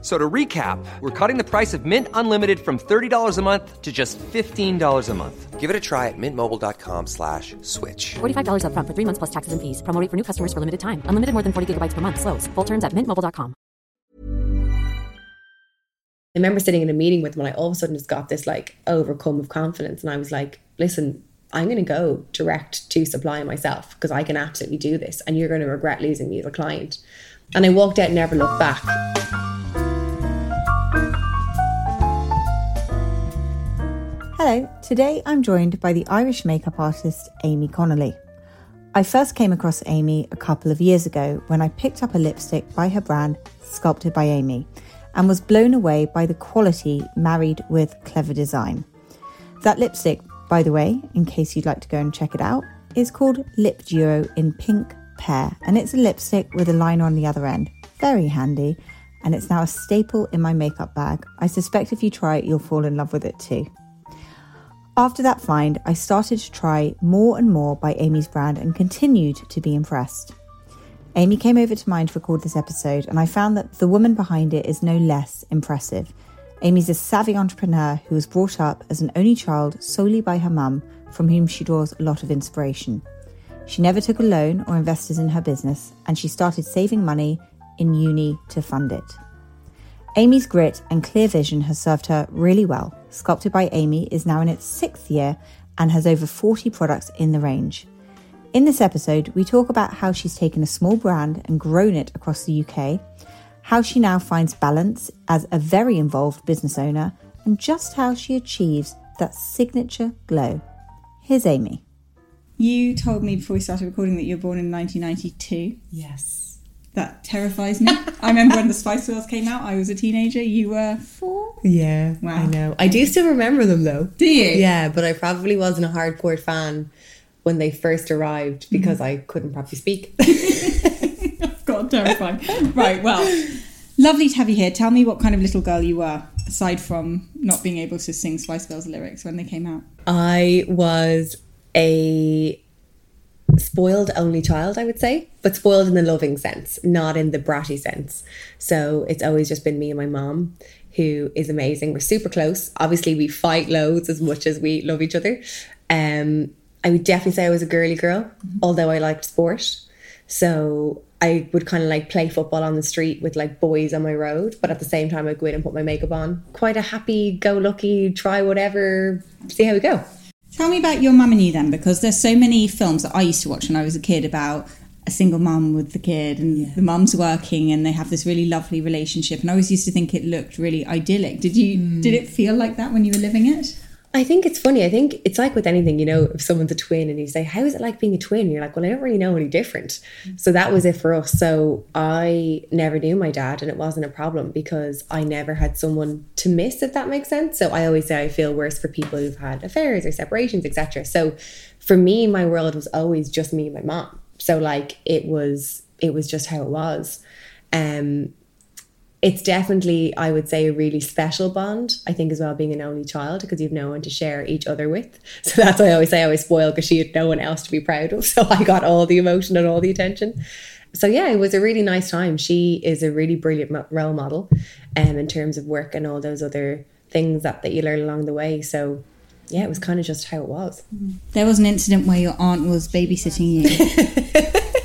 F- So to recap, we're cutting the price of Mint Unlimited from $30 a month to just $15 a month. Give it a try at mintmobile.com slash switch. $45 upfront for three months plus taxes and fees. Promo rate for new customers for limited time. Unlimited more than 40 gigabytes per month. Slows. Full terms at mintmobile.com. I remember sitting in a meeting with them and I all of a sudden just got this like overcome of confidence. And I was like, listen, I'm going to go direct to supply myself because I can absolutely do this. And you're going to regret losing me as a client. And I walked out and never looked back. Hello, today I'm joined by the Irish makeup artist Amy Connolly. I first came across Amy a couple of years ago when I picked up a lipstick by her brand, Sculpted by Amy, and was blown away by the quality married with clever design. That lipstick, by the way, in case you'd like to go and check it out, is called Lip Duo in Pink Pear, and it's a lipstick with a liner on the other end. Very handy, and it's now a staple in my makeup bag. I suspect if you try it, you'll fall in love with it too. After that find, I started to try more and more by Amy's brand and continued to be impressed. Amy came over to mine to record this episode, and I found that the woman behind it is no less impressive. Amy's a savvy entrepreneur who was brought up as an only child solely by her mum, from whom she draws a lot of inspiration. She never took a loan or invested in her business, and she started saving money in uni to fund it. Amy's grit and clear vision has served her really well. Sculpted by Amy is now in its sixth year and has over 40 products in the range. In this episode, we talk about how she's taken a small brand and grown it across the UK, how she now finds balance as a very involved business owner, and just how she achieves that signature glow. Here's Amy. You told me before we started recording that you were born in 1992. Yes. That terrifies me. I remember when the Spice Girls came out, I was a teenager. You were four? Yeah, Wow. I know. I do still remember them though. Do you? Yeah, but I probably wasn't a hardcore fan when they first arrived because I couldn't properly speak. God, terrifying. right, well, lovely to have you here. Tell me what kind of little girl you were, aside from not being able to sing Spice Girls lyrics when they came out. I was a spoiled only child, I would say, but spoiled in the loving sense, not in the bratty sense. So it's always just been me and my mom, who is amazing. We're super close. Obviously, we fight loads as much as we love each other. Um, I would definitely say I was a girly girl, although I liked sport. So I would kind of like play football on the street with like boys on my road, but at the same time, I'd go in and put my makeup on. Quite a happy, go lucky, try whatever, see how we go. Tell me about your mum and you then, because there's so many films that I used to watch when I was a kid about a single mum with the kid and the mum's working and they have this really lovely relationship. And I always used to think it looked really idyllic. Did you did hmm. it feel like that when you were living it? I think it's funny. I think it's like with anything, you know, if someone's a twin and you say, How is it like being a twin? You're like, Well, I don't really know any different. So that was it for us. So I never knew my dad and it wasn't a problem because I never had someone to miss, if that makes sense. So I always say I feel worse for people who've had affairs or separations, etc. So for me, my world was always just me and my mom. So like it was it was just how it was. Um it's definitely, I would say, a really special bond. I think as well being an only child because you've no one to share each other with. So that's why I always say I was spoiled because she had no one else to be proud of. So I got all the emotion and all the attention. So yeah, it was a really nice time. She is a really brilliant role model, um, in terms of work and all those other things that that you learn along the way. So yeah, it was kind of just how it was. There was an incident where your aunt was babysitting you.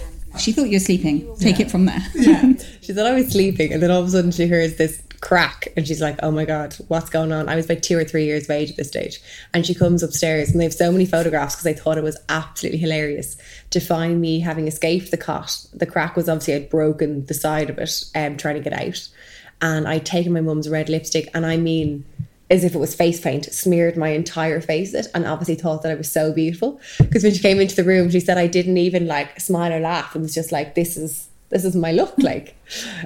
she thought you were sleeping. Take it from there. Yeah. She thought I was sleeping, and then all of a sudden she hears this crack, and she's like, "Oh my god, what's going on?" I was about two or three years of age at this stage, and she comes upstairs, and they have so many photographs because I thought it was absolutely hilarious to find me having escaped the cot. The crack was obviously I'd broken the side of it, um, trying to get out, and I'd taken my mum's red lipstick, and I mean. As if it was face paint, smeared my entire face it, and obviously thought that I was so beautiful. Because when she came into the room, she said I didn't even like smile or laugh. It was just like, this is this is my look like.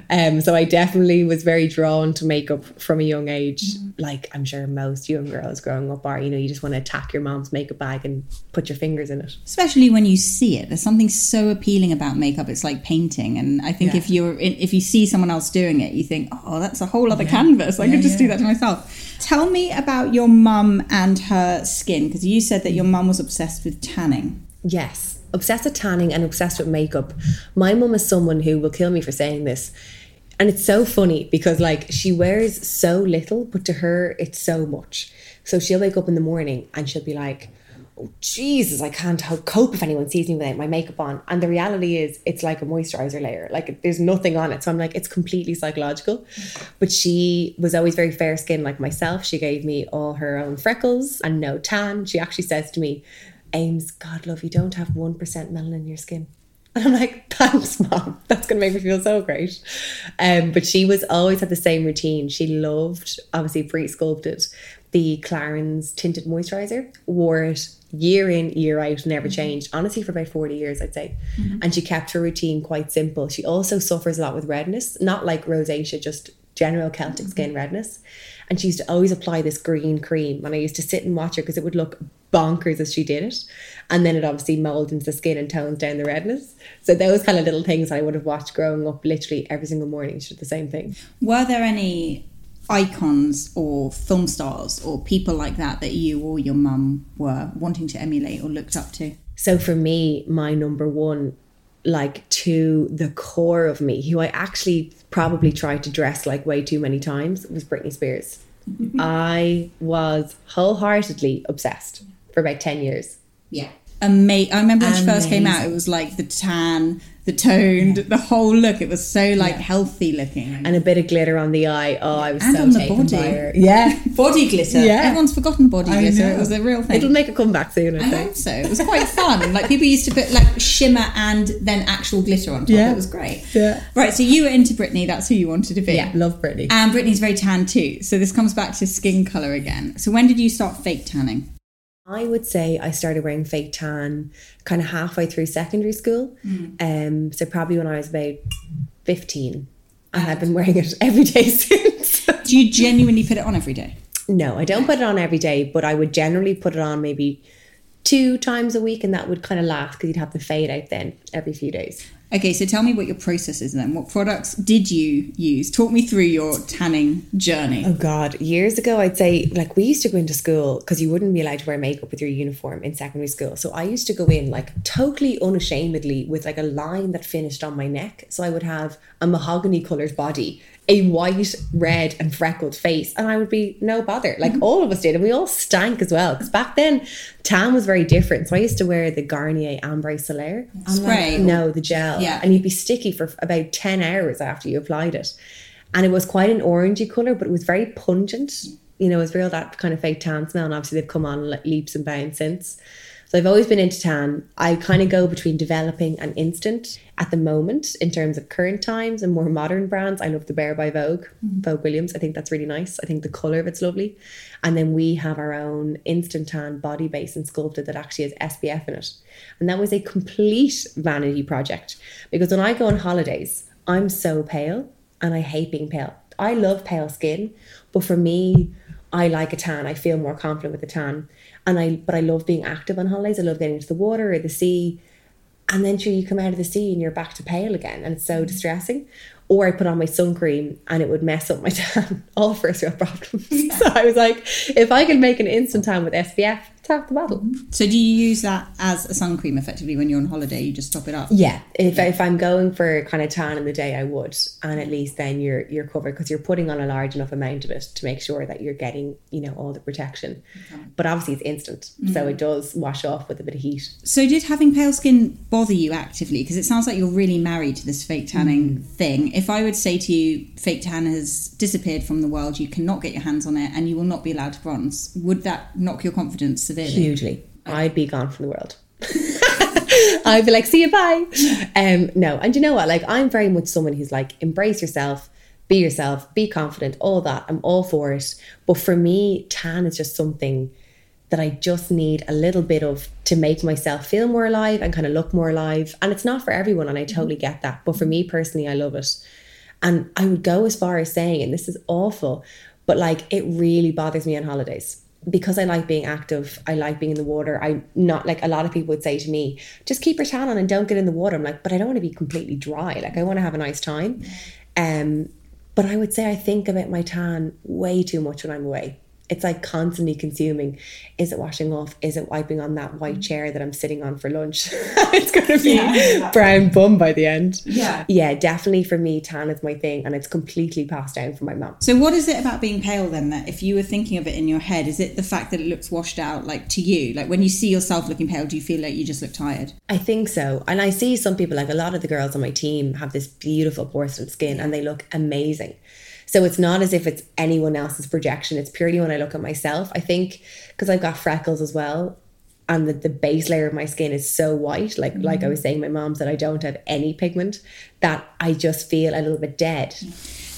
Um, so I definitely was very drawn to makeup from a young age. Like I'm sure most young girls growing up are, you know, you just want to attack your mom's makeup bag and put your fingers in it. especially when you see it there's something so appealing about makeup it's like painting and i think if you're in, if you see someone else doing it you think oh that's a whole other canvas i could just do that to myself tell me about your mum and her skin because you said that your mum was obsessed with tanning Yes, obsessed with tanning and obsessed with makeup. My mum is someone who will kill me for saying this. And it's so funny because like she wears so little, but to her it's so much. So she'll wake up in the morning and she'll be like, "Oh Jesus, I can't ho- cope if anyone sees me without my makeup on." And the reality is, it's like a moisturizer layer. Like there's nothing on it. So I'm like, it's completely psychological. But she was always very fair skinned like myself. She gave me all her own freckles and no tan. She actually says to me, Ames, God love you, don't have 1% melanin in your skin. And I'm like, thanks, mom. That's to make me feel so great. Um, but she was always had the same routine. She loved, obviously, pre sculpted, the Clarins tinted moisturizer, wore it year in, year out, never mm-hmm. changed. Honestly, for about 40 years, I'd say. Mm-hmm. And she kept her routine quite simple. She also suffers a lot with redness, not like rosacea, just general Celtic mm-hmm. skin redness. And she used to always apply this green cream. And I used to sit and watch her because it would look bonkers as she did it. And then it obviously molded into the skin and tones down the redness. So those kind of little things I would have watched growing up literally every single morning. She did the same thing. were there any icons or film stars or people like that that you or your mum were wanting to emulate or looked up to So for me, my number one, like to the core of me, who I actually probably tried to dress like way too many times, was Britney Spears. Mm-hmm. I was wholeheartedly obsessed for about 10 years. Yeah. Ama- I remember when she first came out, it was like the tan, the toned, the whole look. It was so like healthy looking. And a bit of glitter on the eye. Oh, I was And so on the taken body. Yeah. body glitter. Yeah. Everyone's forgotten body I glitter. know. It was a real thing. It'll make a comeback soon, I I think. hope so. It was quite fun. like people used to put like shimmer and then actual glitter on top. Yeah. It was great. Yeah. Right. So you were into Britney. That's who you wanted to be. Yeah, love Britney. And Britney's very tan too. So this comes back to skin color again. So when did you start fake tanning? I would say I started wearing fake tan kind of halfway through secondary school. Um, so probably when I was about 15. And I've been wearing it every day since. Do you genuinely put it on every day? no, I don't put it on every day, but I would generally put it on maybe two times a week and that would kind of last because you'd have the fade out then every few days. Okay, so tell me what your process is then. What products did you use? Talk me through your tanning journey. Oh God, years ago, I'd say like we used to go into school because you wouldn't be allowed to wear makeup with your uniform in secondary school. So I used to go in like totally unashamedly with like a line that finished on my neck. So I would have a mahogany colored body, a white, red, and freckled face, and I would be no bother. Like mm-hmm. all of us did, and we all stank as well. Because back then, tan was very different. So I used to wear the Garnier Ambre Solaire Spray? no, the gel. Yeah. And you'd be sticky for about 10 hours after you applied it. And it was quite an orangey colour, but it was very pungent. You know, it was real that kind of fake tan smell. And obviously they've come on leaps and bounds since. So I've always been into tan. I kind of go between developing and instant at the moment in terms of current times and more modern brands. I love the Bare by Vogue, mm-hmm. Vogue Williams. I think that's really nice. I think the colour of it's lovely. And then we have our own instant tan body base and sculpted that actually has SPF in it. And that was a complete vanity project because when I go on holidays, I'm so pale and I hate being pale. I love pale skin, but for me, I like a tan. I feel more confident with a tan. And I but I love being active on holidays. I love getting into the water or the sea. And then sure you come out of the sea and you're back to pale again and it's so mm-hmm. distressing. Or I put on my sun cream and it would mess up my tan. All first world problems. So I was like, if I can make an instant tan with SPF, it's half the battle. Mm-hmm. So do you use that as a sun cream effectively when you're on holiday? You just top it up? Yeah, if, if I'm going for kind of tan in the day, I would, and at least then you're you're covered because you're putting on a large enough amount of it to make sure that you're getting you know all the protection. But obviously it's instant, so mm-hmm. it does wash off with a bit of heat. So did having pale skin bother you actively? Because it sounds like you're really married to this fake tanning mm. thing. If I would say to you, fake tan has disappeared from the world, you cannot get your hands on it, and you will not be allowed to bronze, would that knock your confidence Hugely, I'd be gone from the world. I'd be like, see you, bye. Um, no, and you know what? Like, I'm very much someone who's like, embrace yourself, be yourself, be confident, all that. I'm all for it. But for me, tan is just something that I just need a little bit of to make myself feel more alive and kind of look more alive. And it's not for everyone, and I totally get that. But for me personally, I love it. And I would go as far as saying, and this is awful, but like it really bothers me on holidays because I like being active, I like being in the water. I'm not like a lot of people would say to me, just keep your tan on and don't get in the water. I'm like, but I don't want to be completely dry. Like I want to have a nice time. Um, but I would say I think about my tan way too much when I'm away it's like constantly consuming. Is it washing off? Is it wiping on that white mm-hmm. chair that I'm sitting on for lunch? it's going to be yeah. brown bum by the end. Yeah. Yeah, definitely for me, tan is my thing and it's completely passed down from my mum. So, what is it about being pale then that if you were thinking of it in your head, is it the fact that it looks washed out like to you? Like when you see yourself looking pale, do you feel like you just look tired? I think so. And I see some people, like a lot of the girls on my team, have this beautiful porcelain skin and they look amazing. So it's not as if it's anyone else's projection. It's purely when I look at myself. I think because I've got freckles as well, and the, the base layer of my skin is so white, like mm-hmm. like I was saying, my mom said I don't have any pigment, that I just feel a little bit dead.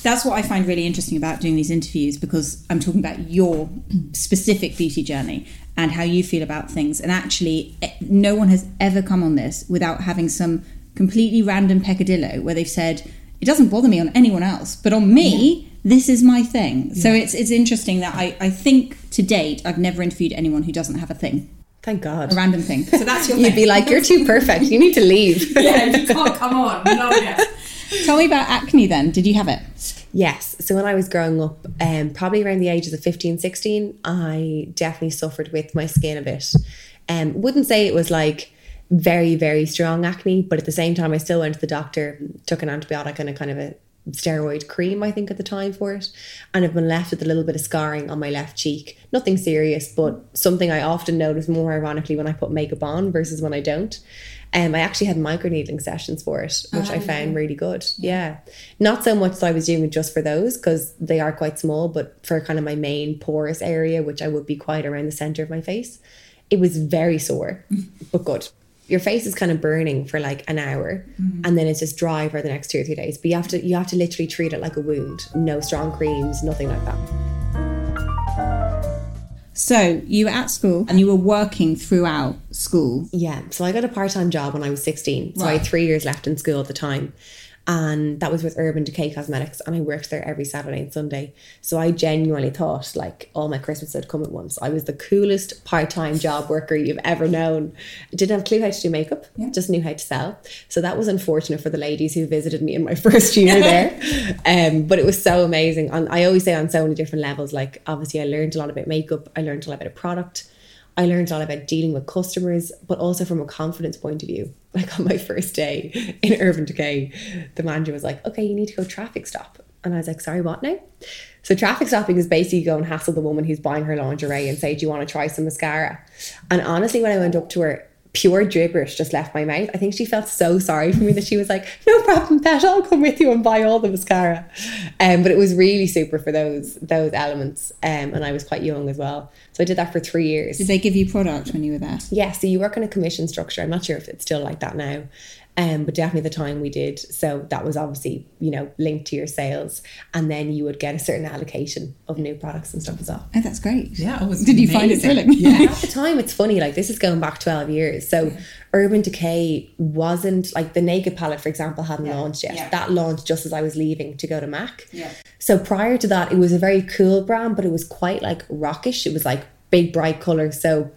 That's what I find really interesting about doing these interviews because I'm talking about your specific beauty journey and how you feel about things. And actually, eh, no one has ever come on this without having some completely random peccadillo where they've said, it doesn't bother me on anyone else, but on me, yeah. this is my thing. Yeah. So it's it's interesting that I, I think to date I've never interviewed anyone who doesn't have a thing. Thank God. A random thing. So that's your You'd be like, you're too perfect. You need to leave. yeah, you can't come on. No, yeah. Tell me about acne then. Did you have it? Yes. So when I was growing up, um, probably around the ages of 15, 16, I definitely suffered with my skin a bit. Um, wouldn't say it was like very, very strong acne. But at the same time, I still went to the doctor, took an antibiotic and a kind of a steroid cream, I think, at the time for it. And I've been left with a little bit of scarring on my left cheek. Nothing serious, but something I often notice more ironically when I put makeup on versus when I don't. Um, I actually had microneedling sessions for it, which oh, I found yeah. really good. Yeah. yeah. Not so much that I was doing it just for those because they are quite small, but for kind of my main porous area, which I would be quite around the center of my face, it was very sore, but good your face is kind of burning for like an hour mm. and then it's just dry for the next two or three days. But you have to you have to literally treat it like a wound. No strong creams nothing like that. So you were at school and you were working throughout school? Yeah. So i got a part-time job when i was 16 so right. i had three years left in school at the time and that was with Urban Decay Cosmetics, and I worked there every Saturday and Sunday. So I genuinely thought like all my Christmas had come at once. I was the coolest part-time job worker you've ever known. I didn't have a clue how to do makeup, yeah. just knew how to sell. So that was unfortunate for the ladies who visited me in my first year there. um, but it was so amazing. And I always say on so many different levels. Like obviously, I learned a lot about makeup. I learned a lot about a product. I learned a lot about dealing with customers, but also from a confidence point of view. Like on my first day in Urban Decay, the manager was like, okay, you need to go traffic stop. And I was like, sorry, what now? So traffic stopping is basically go and hassle the woman who's buying her lingerie and say, do you want to try some mascara? And honestly, when I went up to her, pure gibberish just left my mouth. I think she felt so sorry for me that she was like, "No problem, Pet. I'll come with you and buy all the mascara." Um, but it was really super for those those elements. Um, and I was quite young as well, so I did that for three years. Did they give you product when you were there? Yeah. So you work on a commission structure. I'm not sure if it's still like that now. Um, but definitely the time we did. So that was obviously, you know, linked to your sales. And then you would get a certain allocation of new products and stuff as well. Oh, that's great. Yeah. Did amazing. you find it thrilling? Yeah. At the time, it's funny, like this is going back 12 years. So yeah. Urban Decay wasn't like the Naked palette, for example, hadn't yeah. launched yet. Yeah. That launched just as I was leaving to go to Mac. Yeah. So prior to that, it was a very cool brand, but it was quite like rockish. It was like big, bright colors. So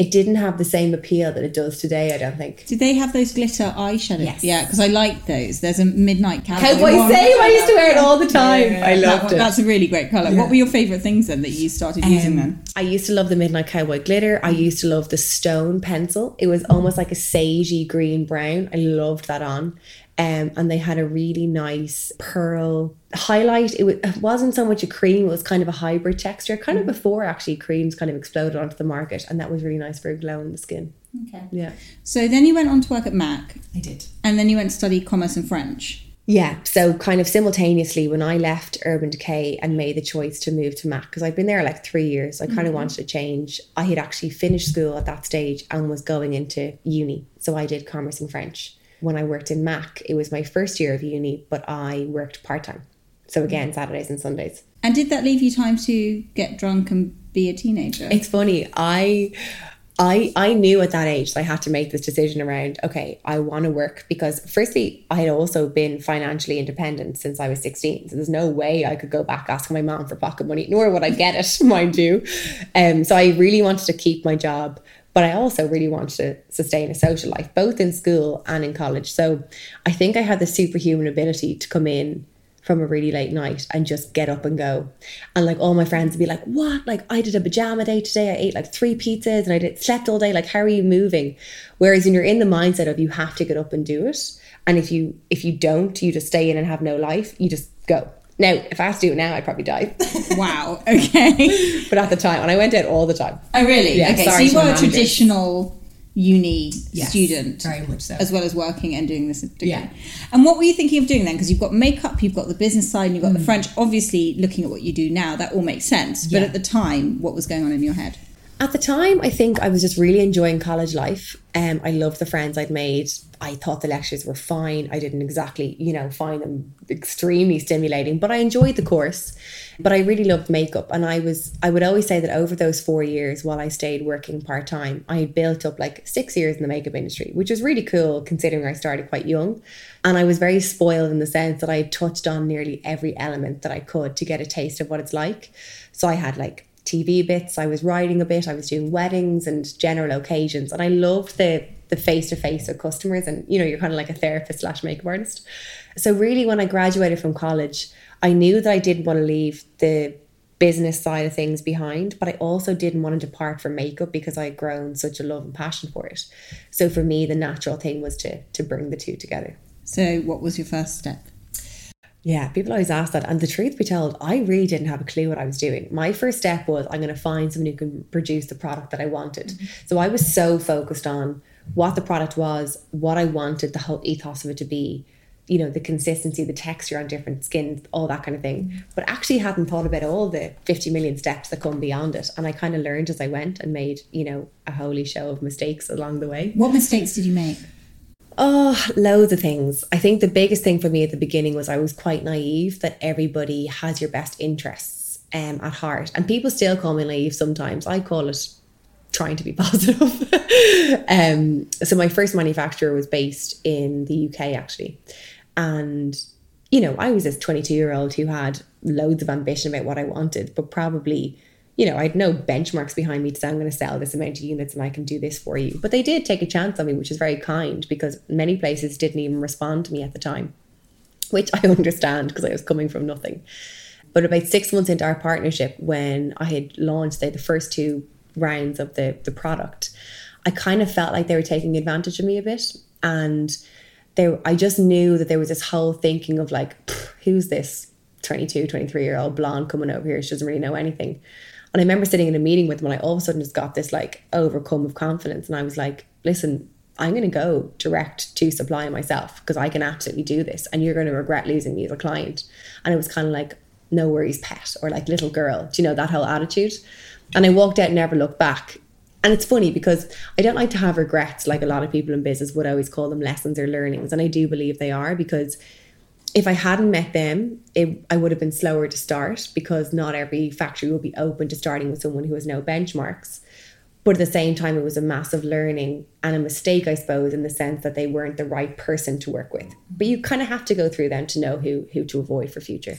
it didn't have the same appeal that it does today, I don't think. Did they have those glitter eyeshadows? Yes. Yeah, because I like those. There's a midnight cowboy. Cowboy one. same. I used to wear it all the time. Yeah, I loved that, it. That's a really great colour. Yeah. What were your favourite things then that you started um, using then? I used to love the midnight cowboy glitter. I used to love the stone pencil. It was almost like a sagey green brown. I loved that on. Um, and they had a really nice pearl highlight. It, w- it wasn't so much a cream; it was kind of a hybrid texture, kind of mm. before actually creams kind of exploded onto the market, and that was really nice for a glow in the skin. Okay. Yeah. So then you went on to work at Mac. I did. And then you went to study commerce and French. Yeah, so kind of simultaneously when I left Urban Decay and made the choice to move to Mac, because I'd been there like three years, I kind mm-hmm. of wanted to change. I had actually finished school at that stage and was going into uni. So I did commerce and French when I worked in Mac, it was my first year of uni, but I worked part time. So again, Saturdays and Sundays. And did that leave you time to get drunk and be a teenager? It's funny. I I I knew at that age that I had to make this decision around, okay, I want to work because firstly, I had also been financially independent since I was 16. So there's no way I could go back asking my mom for pocket money, nor would I get it, mind you. Um, so I really wanted to keep my job, but I also really wanted to sustain a social life, both in school and in college. So I think I had the superhuman ability to come in from a really late night and just get up and go. And like all my friends would be like, What? Like I did a pajama day today. I ate like three pizzas and I did slept all day. Like, how are you moving? Whereas when you're in the mindset of you have to get up and do it. And if you if you don't, you just stay in and have no life, you just go. Now, if I had to do it now, I'd probably die. wow. Okay. but at the time, and I went out all the time. Oh, really? Yeah, okay. So you were a traditional uni Yes, student, very much so. as well as working and doing this degree. Yeah. And what were you thinking of doing then? Because you've got makeup, you've got the business side, and you've got Mm. the French. Obviously, looking at what you do now, that all makes sense. But at the time, what was going on in your head? At the time, I think I was just really enjoying college life. Um, I loved the friends I'd made. I thought the lectures were fine. I didn't exactly, you know, find them extremely stimulating, but I enjoyed the course. But I really loved makeup, and I was, I would always say that over those four years, while I stayed working part time, I built up like six years in the makeup industry, which was really cool considering I started quite young. And I was very spoiled in the sense that I touched on nearly every element that I could to get a taste of what it's like. So I had like TV bits. I was writing a bit. I was doing weddings and general occasions, and I loved the the face to face with customers. And you know, you're kind of like a therapist slash makeup artist. So really, when I graduated from college, I knew that I didn't want to leave the business side of things behind, but I also didn't want to depart from makeup because I had grown such a love and passion for it. So for me, the natural thing was to to bring the two together. So, what was your first step? Yeah, people always ask that. And the truth be told, I really didn't have a clue what I was doing. My first step was I'm going to find someone who can produce the product that I wanted. Mm-hmm. So I was so focused on what the product was, what I wanted the whole ethos of it to be, you know, the consistency, the texture on different skins, all that kind of thing. Mm-hmm. But actually hadn't thought about all the 50 million steps that come beyond it. And I kind of learned as I went and made, you know, a holy show of mistakes along the way. What mistakes did you make? Oh, loads of things. I think the biggest thing for me at the beginning was I was quite naive that everybody has your best interests um, at heart. And people still call me naive sometimes. I call it trying to be positive. um, so my first manufacturer was based in the UK actually. And, you know, I was this 22 year old who had loads of ambition about what I wanted, but probably you know, I had no benchmarks behind me to say I'm going to sell this amount of units and I can do this for you. But they did take a chance on me, which is very kind because many places didn't even respond to me at the time, which I understand because I was coming from nothing. But about six months into our partnership, when I had launched the, the first two rounds of the, the product, I kind of felt like they were taking advantage of me a bit. And they, I just knew that there was this whole thinking of like, who's this 22, 23 year old blonde coming over here? She doesn't really know anything. And I remember sitting in a meeting with them and I all of a sudden just got this like overcome of confidence. And I was like, listen, I'm going to go direct to supply myself because I can absolutely do this. And you're going to regret losing me as a client. And it was kind of like, no worries, pet, or like little girl. Do you know that whole attitude? And I walked out and never looked back. And it's funny because I don't like to have regrets like a lot of people in business would always call them lessons or learnings. And I do believe they are because if I hadn't met them, it, I would have been slower to start because not every factory will be open to starting with someone who has no benchmarks. But at the same time, it was a massive learning and a mistake, I suppose, in the sense that they weren't the right person to work with. But you kind of have to go through them to know who who to avoid for future.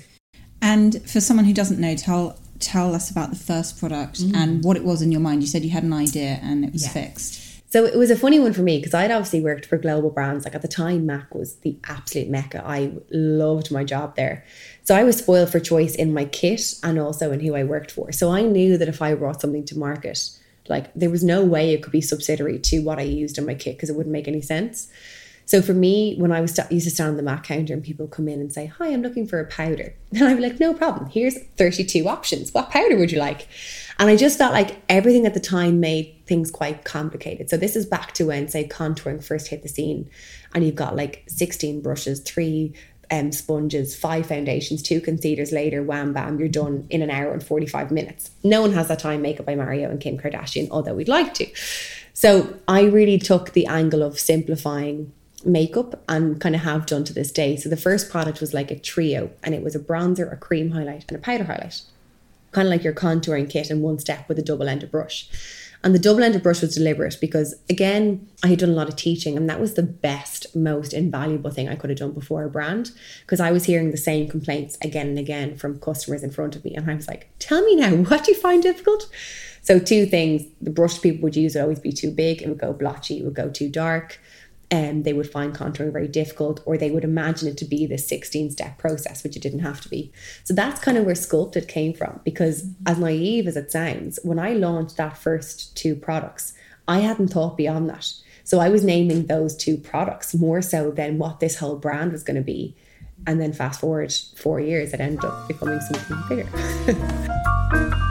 And for someone who doesn't know, tell tell us about the first product mm-hmm. and what it was in your mind. You said you had an idea and it was Yeah. fixed. So it was a funny one for me because I'd obviously worked for global brands. Like at the time, Mac was the absolute mecca. I loved my job there. So I was spoiled for choice in my kit and also in who I worked for. So I knew that if I brought something to market, like there was no way it could be subsidiary to what I used in my kit because it wouldn't make any sense. So for me, when I was sta- used to stand on the Mac counter and people come in and say, "Hi, I'm looking for a powder," and I'd be like, "No problem. Here's 32 options. What powder would you like?" And I just felt like everything at the time made things quite complicated. So this is back to when, say, contouring first hit the scene, and you've got like 16 brushes, three um, sponges, five foundations, two concealers later, wham bam, you're done in an hour and 45 minutes. No one has that time makeup by Mario and Kim Kardashian, although we'd like to. So I really took the angle of simplifying makeup and kind of have done to this day. So the first product was like a trio and it was a bronzer, a cream highlight, and a powder highlight. Kind of like your contouring kit in one step with a double ended brush. And the double ended brush was deliberate because, again, I had done a lot of teaching, and that was the best, most invaluable thing I could have done before a brand because I was hearing the same complaints again and again from customers in front of me. And I was like, tell me now, what do you find difficult? So, two things the brush people would use would always be too big, it would go blotchy, it would go too dark um, they would find contouring very difficult, or they would imagine it to be this 16 step process, which it didn't have to be. So that's kind of where Sculpted came from. Because, as naive as it sounds, when I launched that first two products, I hadn't thought beyond that. So I was naming those two products more so than what this whole brand was going to be. And then fast forward four years, it ended up becoming something bigger.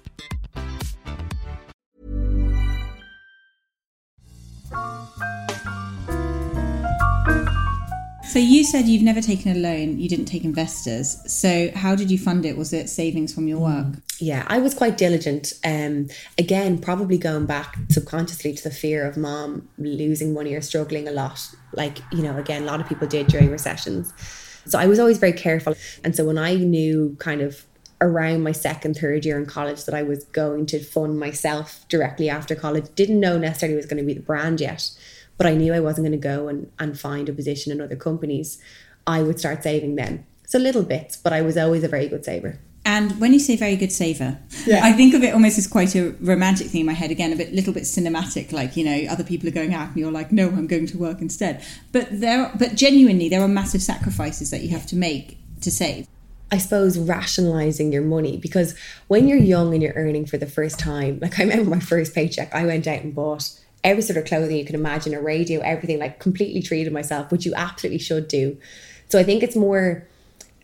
So you said you've never taken a loan, you didn't take investors. So how did you fund it? Was it savings from your work? Yeah, I was quite diligent. Um, again, probably going back subconsciously to the fear of mom losing money or struggling a lot. Like, you know, again, a lot of people did during recessions. So I was always very careful. And so when I knew kind of around my second, third year in college that I was going to fund myself directly after college, didn't know necessarily was going to be the brand yet but I knew I wasn't going to go and, and find a position in other companies. I would start saving then. So little bits, but I was always a very good saver. And when you say very good saver, yeah. I think of it almost as quite a romantic thing in my head. Again, a bit, little bit cinematic, like you know, other people are going out and you're like, no, I'm going to work instead. But there, but genuinely, there are massive sacrifices that you have to make to save. I suppose rationalizing your money because when you're young and you're earning for the first time, like I remember my first paycheck, I went out and bought every sort of clothing you can imagine, a radio, everything, like completely treated myself, which you absolutely should do. So I think it's more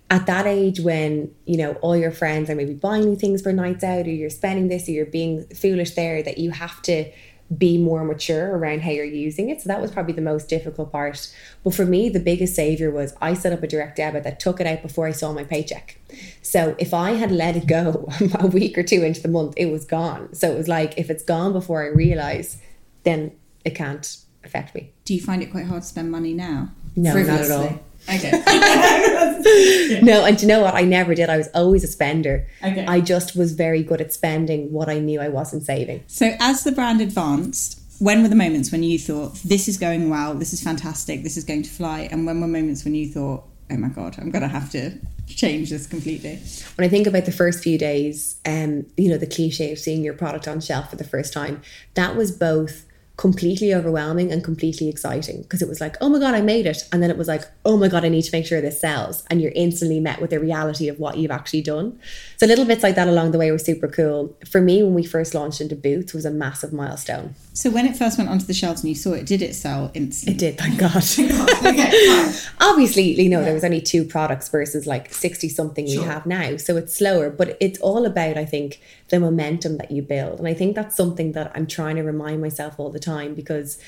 at that age when, you know, all your friends are maybe buying you things for nights out or you're spending this or you're being foolish there that you have to be more mature around how you're using it. So that was probably the most difficult part. But for me, the biggest savior was I set up a direct debit that took it out before I saw my paycheck. So if I had let it go a week or two into the month, it was gone. So it was like if it's gone before I realize then it can't affect me. Do you find it quite hard to spend money now? No, not at all. Okay. no, and you know what? I never did. I was always a spender. Okay. I just was very good at spending what I knew I wasn't saving. So as the brand advanced, when were the moments when you thought this is going well, this is fantastic, this is going to fly, and when were moments when you thought, oh my god, I'm gonna have to change this completely? When I think about the first few days, um, you know, the cliche of seeing your product on shelf for the first time, that was both completely overwhelming and completely exciting because it was like, oh my God, I made it. And then it was like, oh my God, I need to make sure this sells. And you're instantly met with the reality of what you've actually done. So little bits like that along the way were super cool. For me, when we first launched into Boots was a massive milestone. So when it first went onto the shelves and you saw it, did it sell instantly? It did, thank God. okay, Obviously, you know, yeah. there was only two products versus like 60 something sure. we have now. So it's slower, but it's all about, I think, the momentum that you build. And I think that's something that I'm trying to remind myself all the time because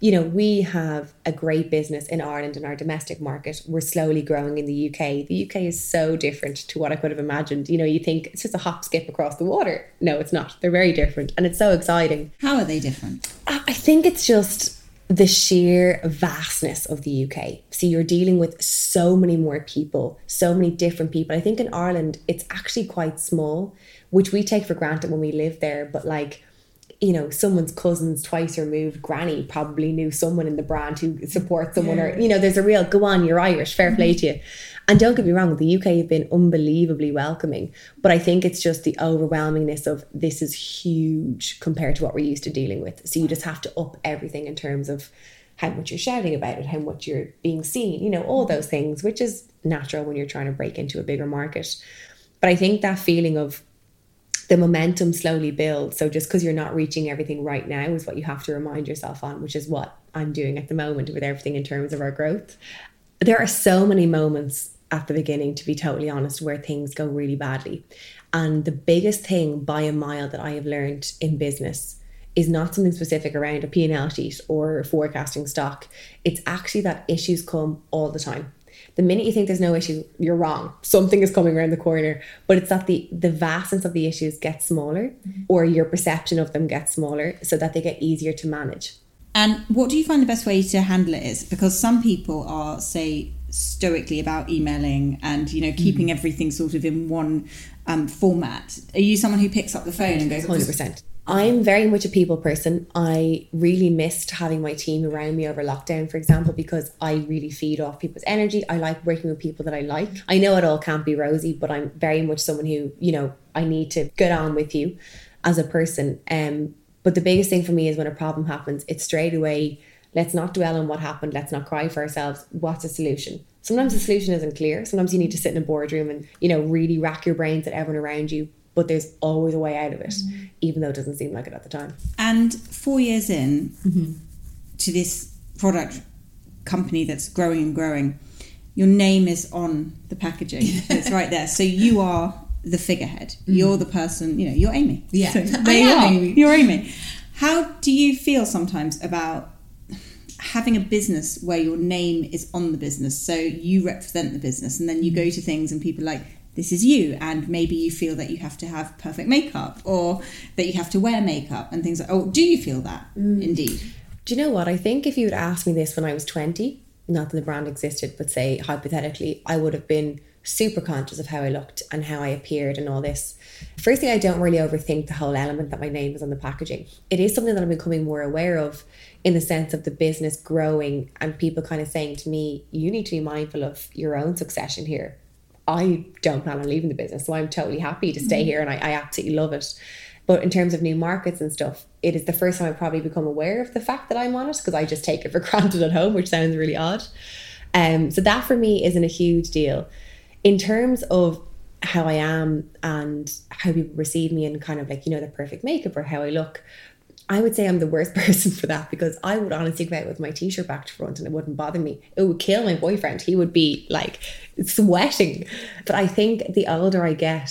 you know, we have a great business in Ireland in our domestic market. We're slowly growing in the UK. The UK is so different to what I could have imagined. You know, you think it's just a hop skip across the water. No, it's not. They're very different. And it's so exciting. How are they different? I think it's just the sheer vastness of the UK. So you're dealing with so many more people, so many different people. I think in Ireland, it's actually quite small, which we take for granted when we live there. But like, you know, someone's cousin's twice removed granny probably knew someone in the brand who supports someone, or, you know, there's a real go on, you're Irish, fair play mm-hmm. to you. And don't get me wrong, the UK have been unbelievably welcoming, but I think it's just the overwhelmingness of this is huge compared to what we're used to dealing with. So you just have to up everything in terms of how much you're shouting about it, how much you're being seen, you know, all those things, which is natural when you're trying to break into a bigger market. But I think that feeling of the momentum slowly builds. So just because you're not reaching everything right now is what you have to remind yourself on, which is what I'm doing at the moment with everything in terms of our growth. There are so many moments at the beginning, to be totally honest, where things go really badly. And the biggest thing by a mile that I have learned in business is not something specific around a P&L sheet or forecasting stock. It's actually that issues come all the time. The minute you think there's no issue, you're wrong. Something is coming around the corner. But it's that the the vastness of the issues gets smaller or your perception of them gets smaller so that they get easier to manage. And what do you find the best way to handle it is? Because some people are, say, stoically about emailing and you know keeping everything sort of in one um, format. Are you someone who picks up the phone and goes, Hundred percent. I'm very much a people person. I really missed having my team around me over lockdown, for example, because I really feed off people's energy. I like working with people that I like. I know it all can't be rosy, but I'm very much someone who, you know, I need to get on with you as a person. Um, but the biggest thing for me is when a problem happens, it's straight away, let's not dwell on what happened, let's not cry for ourselves. What's the solution? Sometimes the solution isn't clear. Sometimes you need to sit in a boardroom and, you know, really rack your brains at everyone around you but there's always a way out of it, mm-hmm. even though it doesn't seem like it at the time. And four years in mm-hmm. to this product company that's growing and growing, your name is on the packaging. it's right there. So you are the figurehead. Mm-hmm. You're the person, you know, you're Amy. Yeah. So I you are. Amy. You're Amy. How do you feel sometimes about having a business where your name is on the business? So you represent the business and then you go to things and people are like, this is you and maybe you feel that you have to have perfect makeup or that you have to wear makeup and things like oh do you feel that mm. indeed Do you know what? I think if you had asked me this when I was 20, not that the brand existed, but say hypothetically, I would have been super conscious of how I looked and how I appeared and all this. Firstly, I don't really overthink the whole element that my name is on the packaging. It is something that I'm becoming more aware of in the sense of the business growing and people kind of saying to me, you need to be mindful of your own succession here. I don't plan on leaving the business, so I'm totally happy to stay here and I, I absolutely love it. But in terms of new markets and stuff, it is the first time I've probably become aware of the fact that I'm on it because I just take it for granted at home, which sounds really odd. Um, so that for me isn't a huge deal. In terms of how I am and how people receive me and kind of like, you know, the perfect makeup or how I look, I would say I'm the worst person for that because I would honestly go out with my t-shirt back to front and it wouldn't bother me. It would kill my boyfriend. He would be like sweating. But I think the older I get,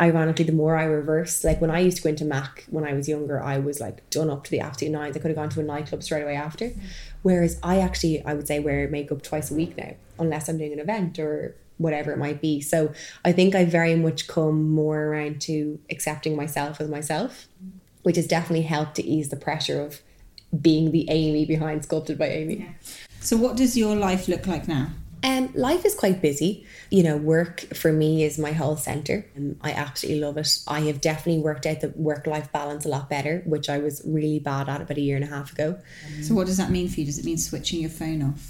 ironically, the more I reverse. Like when I used to go into Mac when I was younger, I was like done up to the absolute nines. I could have gone to a nightclub straight away after. Mm-hmm. Whereas I actually, I would say, wear makeup twice a week now, unless I'm doing an event or whatever it might be. So I think I very much come more around to accepting myself as myself, mm-hmm. Which has definitely helped to ease the pressure of being the Amy behind Sculpted by Amy. so what does your life look like now Um, life is quite busy. You know, work for me is my whole center. Um, I absolutely love it. I have definitely worked out the work life balance a lot better, which I was really bad at about a year and a half ago. so what does that mean for you does it mean switching your phone off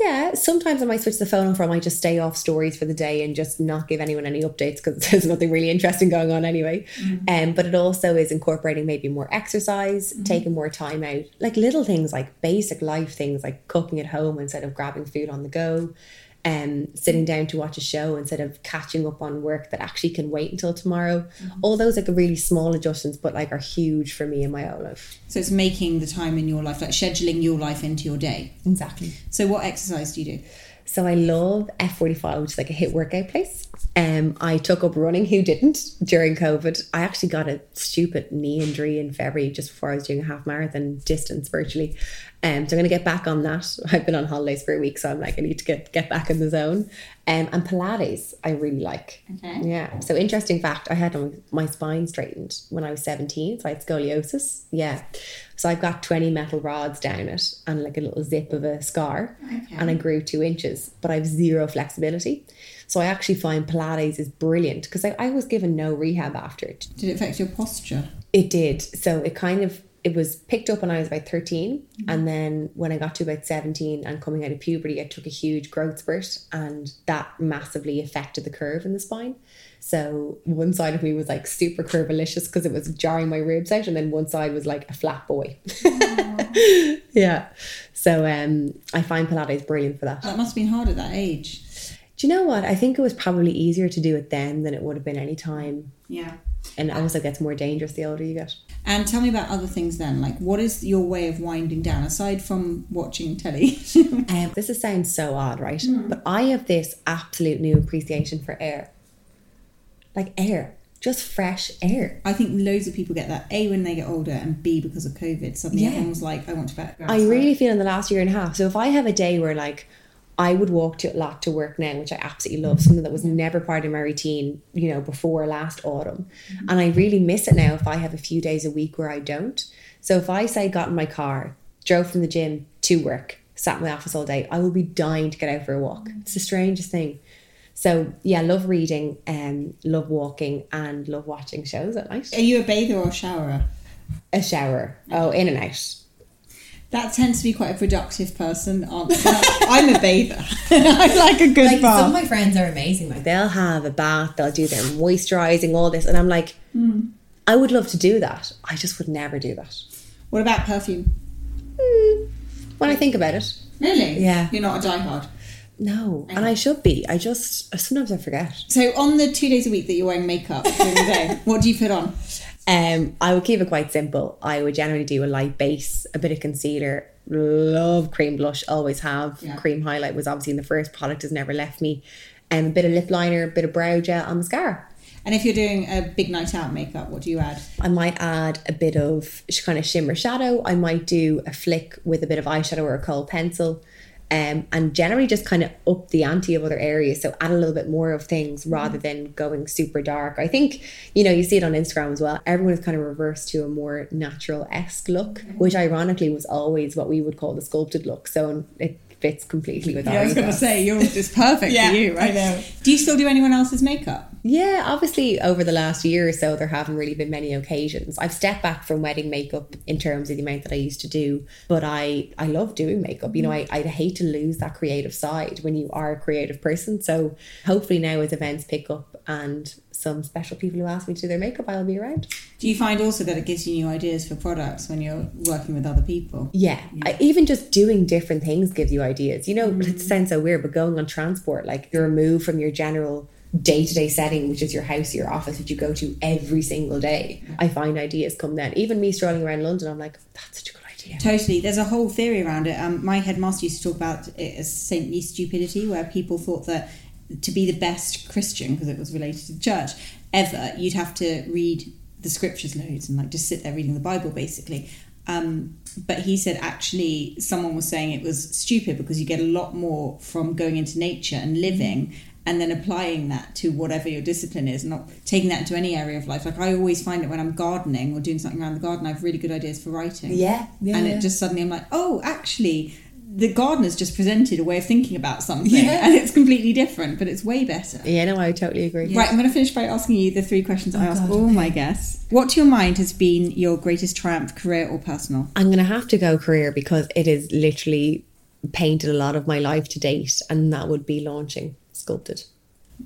Yeah, sometimes I might switch the phone off or I might just stay off stories for the day and just not give anyone any updates because there's nothing really interesting going on anyway. Um, but it also is incorporating maybe more exercise, taking more time out, like little things like basic life things like cooking at home instead of grabbing food on the go. Um, sitting down to watch a show instead of catching up on work that actually can wait until tomorrow. All those like really small adjustments, but like are huge for me in my own life. so it's making the time in your life like scheduling your life into your day Exactly. so what exercise do you do So I love F45, which is like a HIIT workout place. Um, I took up running. Who didn't during COVID? I actually got a stupid knee injury in February just before I was doing a half marathon distance virtually. Um, so I'm going to get back on that. I've been on holidays for a week, so I'm like, I need to get get back in the zone. Um, and Pilates, I really like. Okay. Yeah. So interesting fact, I had my spine straightened when I was 17. So I had scoliosis. Yeah. So I've got 20 metal rods down it and like a little zip of a scar. And I grew two inches, but I have zero flexibility. So I actually find Pilates is brilliant because I, I was given no rehab after it. Did it affect your posture? It did. So it kind of it was picked up when I was about 13 and then when I got to about 17 and coming out of puberty I took a huge growth spurt and that massively affected the curve in the spine. So one side of me was like super curvilicious because it was jarring my ribs out and then one side was like a flat boy. Yeah. So um I find Pilates brilliant for that. That must have been hard at that age. do you know what? I think it was probably easier to do it then than it would have been any time. Yeah. And also gets more dangerous the older you get And tell me about other things then. Like, what is your way of winding down aside from watching telly? Um, this is, sounds so odd, right? But I have this absolute new appreciation for air. Like air, just fresh air. I think loads of people get that A when they get older, and B because of COVID. Suddenly Yeah. everyone's like, I want to. I really feel in the last year and a half. So if I have a day where like I would walk to a lot to work now, which I absolutely love, something that was never part of my routine, you know, before last autumn. And I really miss it now if I have a few days a week where I don't. So if I say got in my car, drove from the gym to work, sat in my office all day, I will be dying to get out for a walk. It's the strangest thing. So yeah, love reading, um, love walking, and love watching shows at night. Are you a bather or a showerer? A shower, oh, in and out. That tends to be quite a productive person. answer. I'm a bather. I like a good like bath. some of my friends are amazing. Like they'll have a bath, they'll do their moisturizing, all this, and I'm like, Hmm. I would love to do that. I just would never do that. what about perfume? When I think about it, Really? Yeah. You're not a diehard. no, and I should be. I just sometimes I forget. So on the two days a week that you're wearing makeup during the day, what do you put on? Um, I would keep it quite simple. I would generally do a light base, a bit of concealer. Love cream blush, always have. Yeah. Cream highlight was obviously in the first product, has never left me. And a bit of lip liner, a bit of brow gel, and mascara. And if you're doing a big night out makeup, what do you add? I might add a bit of kind of shimmer shadow. I might do a flick with a bit of eyeshadow or a kohl pencil. Um, and generally just kind of up the ante of other areas. So add a little bit more of things rather than going super dark. I think, you know, you see it on Instagram as well. Everyone is kind of reversed to a more natural esque look, which ironically was always what we would call the sculpted look. So it fits completely with Yeah, I was going to say yours is perfect Yeah, for you, right? I know. Do you still do anyone else's makeup? Yeah, obviously over the last year or so, there haven't really been many occasions. I've stepped back from wedding makeup in terms of the amount that I used to do, but I I love doing makeup. You know, mm. I I'd hate to lose that creative side when you are a creative person. So hopefully now as events pick up and some special people who ask me to do their makeup, I'll be around. Do you find also that it gives you new ideas for products when you're working with other people? Yeah, I, even just doing different things gives you ideas. You know, mm. it sounds so weird, but going on transport, like you're removed from your general day to day setting, which is your house, your office, which you go to every single day. I find ideas come then. Even me strolling around London, I'm like, that's such a good idea. Totally. There's a whole theory around it. Um, my headmaster used to talk about it as saintly stupidity, where people thought that to be the best Christian, because it was related to the church, ever, you'd have to read the scriptures loads and like just sit there reading the Bible basically. Um, but he said actually someone was saying it was stupid because you get a lot more from going into nature and living and then applying that to whatever your discipline is, not taking that into any area of life. Like I always find it when I'm gardening or doing something around the garden, I have really good ideas for writing. Yeah, yeah, and yeah. it just suddenly I'm like, oh, actually, the gardener's just presented a way of thinking about something, Yeah. and it's completely different, but it's way better. Yeah, no, I totally agree. Right, I'm going to finish by asking you the three questions oh, I ask all my guests. What to your mind has been your greatest triumph, career or personal? I'm going to have to go career because it is literally painted a lot of my life to date, and that would be launching Sculpted.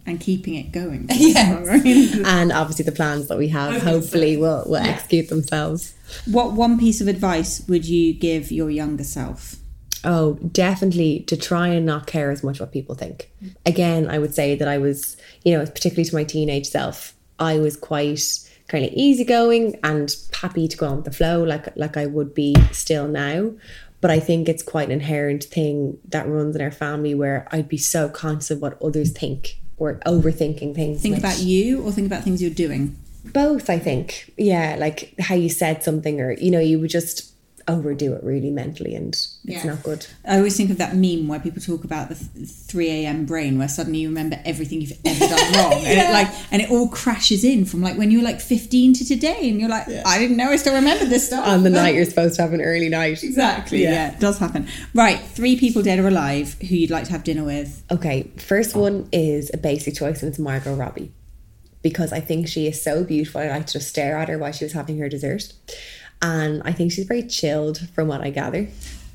And keeping it going. Yes. And obviously, the plans that we have hopefully will, will execute themselves. what one piece of advice would you give your younger self? Oh, definitely to try and not care as much what people think. Again, I would say that I was, you know, particularly to my teenage self, I was quite kind of easygoing and happy to go on with the flow like like I would be still now. But I think it's quite an inherent thing that runs in our family where I'd be so conscious of what others think or overthinking things. Think which- about you or think about things you're doing? both i think yeah like how you said something or you know you would just overdo it really mentally and it's Yeah. not good. I always think of that meme where people talk about the 3 a.m. brain, where suddenly you remember everything you've ever done wrong, and it like and it all crashes in from like when you were like 15 to today, and you're like, I didn't know I still remember this stuff. On the night you're supposed to have an early night. exactly, yeah. it does happen. Right, three people dead or alive who you'd like to have dinner with. Okay, first one is a basic choice and it's Margot Robbie. Because I think she is so beautiful. I like to just stare at her while she was having her dessert. And I think she's very chilled from what I gather.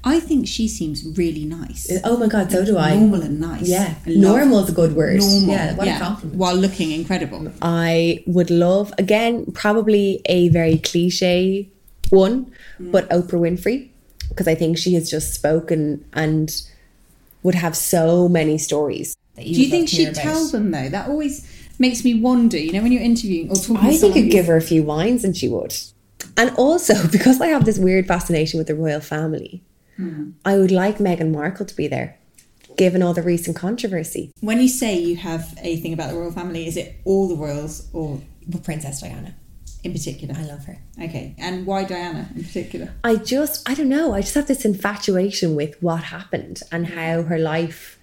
I think she seems really nice. Oh my god, so do I. Normal and nice. Yeah. I love- Normal's a good word. Normal. Yeah, what a compliment. While looking incredible. I would love, again, probably a very cliche one, mm. but Oprah Winfrey, because I think she has just spoken and would have so many stories. that Do you think love to hear she'd about. tell them though? That always makes me wonder. You know, when you're interviewing or talking, I think you'd give her a few wines and she would. And also, because I have this weird fascination with the royal family, hmm. I would like Meghan Markle to be there, given all the recent controversy. When you say you have a thing about the royal family, is it all the royals or Princess Diana. in particular? I love her. Okay, and why Diana in particular? I just, I don't know. I just have this infatuation with what happened and hmm. how her life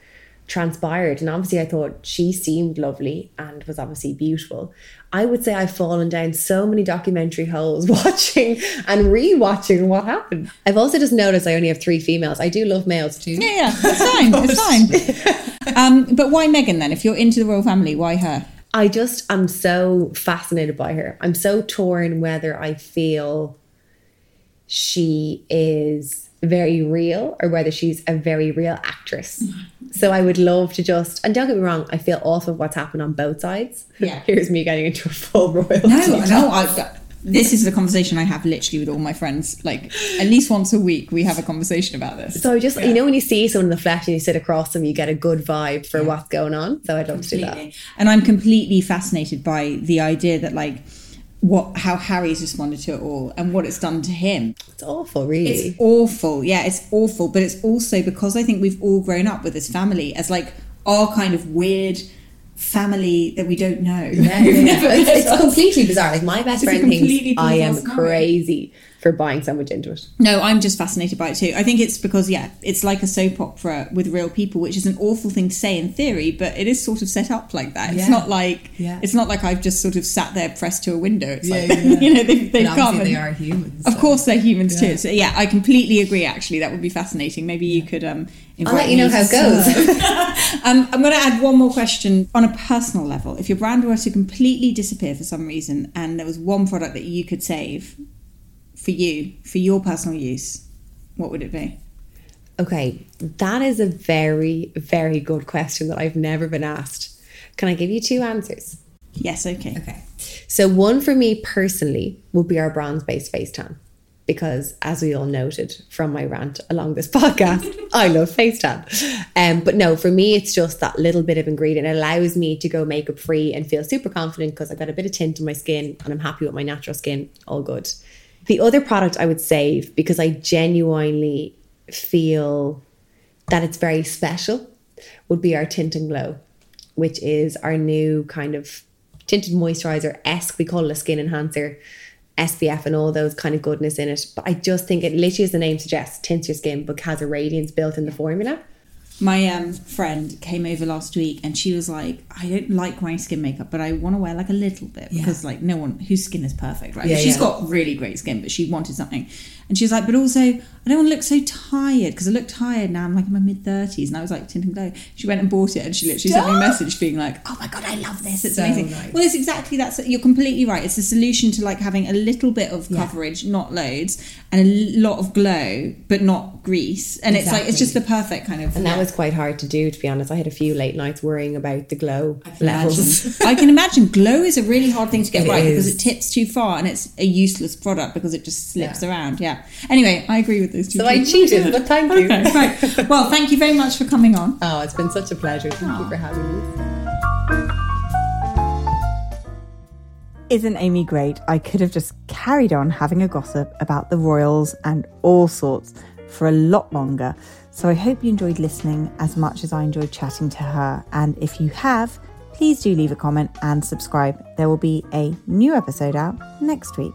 transpired. And obviously, I thought she seemed lovely and was obviously beautiful. I would say I've fallen down so many documentary holes watching and rewatching what happened. I've also just noticed I only have three females. I do love males too. Yeah, yeah, it's fine. it's fine. Um, but why Meghan then? If you're into the royal family, why her? I just am so fascinated by her. I'm so torn whether I feel she is very real or whether she's a very real actress. So I would love to just, and don't get me wrong, I feel awful of what's happened on both sides. Yeah. Here's me getting into a full royalty. No, no. I, this is the conversation I have literally with all my friends. Like at least once a week, we have a conversation about this. So I just, you know, when you see someone in the flesh and you sit across them, you get a good vibe for what's going on. So I'd love to do that. And I'm completely fascinated by the idea that like what how Harry's responded to it all and what it's done to him. It's awful, really. It's awful. Yeah, it's awful. But it's also because I think we've all grown up with this family as like our kind of weird family that we don't know. Who've never it's, it's completely bizarre. Like my best It's friend thinks I am scenario. crazy for buying so much into it. No, I'm just fascinated by it too. I think it's because yeah, it's like a soap opera with real people, which is an awful thing to say in theory, but it is sort of set up like that. It's Yeah. not like Yeah. it's not like I've just sort of sat there pressed to a window. It's Yeah, like yeah, yeah. you know they've, they've But come. obviously they are humans. Of so- course, they're humans too. So yeah, I completely agree. Actually, that would be fascinating. Maybe you could um. I'll let invite you know how it goes. um, I'm going to add one more question on a personal level. If your brand were to completely disappear for some reason, and there was one product that you could save for you, for your personal use, what would it be? Okay, that is a very, very good question that I've never been asked. Can I give you two answers? Yes. Okay. Okay. So, one for me personally would be our bronze based face tan. Because, as we all noted from my rant along this podcast, I love face tan. Um, but no, for me, it's just that little bit of ingredient. It allows me to go makeup free and feel super confident because I've got a bit of tint on my skin and I'm happy with my natural skin. All good. The other product I would save because I genuinely feel that it's very special would be our Tint and Glow, which is our new kind of tinted moisturizer esque. We call it a skin enhancer, SPF, and all those kind of goodness in it. But I just think it literally, as the name suggests, tints your skin, but has a radiance built in the formula. My um, friend came over last week and she was like, I don't like wearing skin makeup, but I want to wear like a little bit because like no one whose skin is perfect, right? Yeah, She's yeah. got really great skin, but she wanted something. And she was like, but also I don't want to look so tired because I look tired now. I'm like in my mid thirties, and I was like tint and glow. She went and bought it, and she literally sent me a message being like, "Oh my god, I love this! It's So amazing." nice. Well, it's exactly that's you're completely right. It's a solution to like having a little bit of coverage, not loads, and a lot of glow, but not grease. And it's like it's just the perfect kind of. And that was quite hard to do, to be honest. I had a few late nights worrying about the glow can levels. I can imagine glow is a really hard thing to get It right because it tips too far and it's a useless product because it just slips around. Yeah. Anyway, I agree with those two. So I cheated, but thank you. Okay, right. Well, thank you very much for coming on. Oh, it's been such a pleasure. Thank you for having me. Isn't Amy great? I could have just carried on having a gossip about the royals and all sorts for a lot longer. So I hope you enjoyed listening as much as I enjoyed chatting to her. And if you have, please do leave a comment and subscribe. There will be a new episode out next week.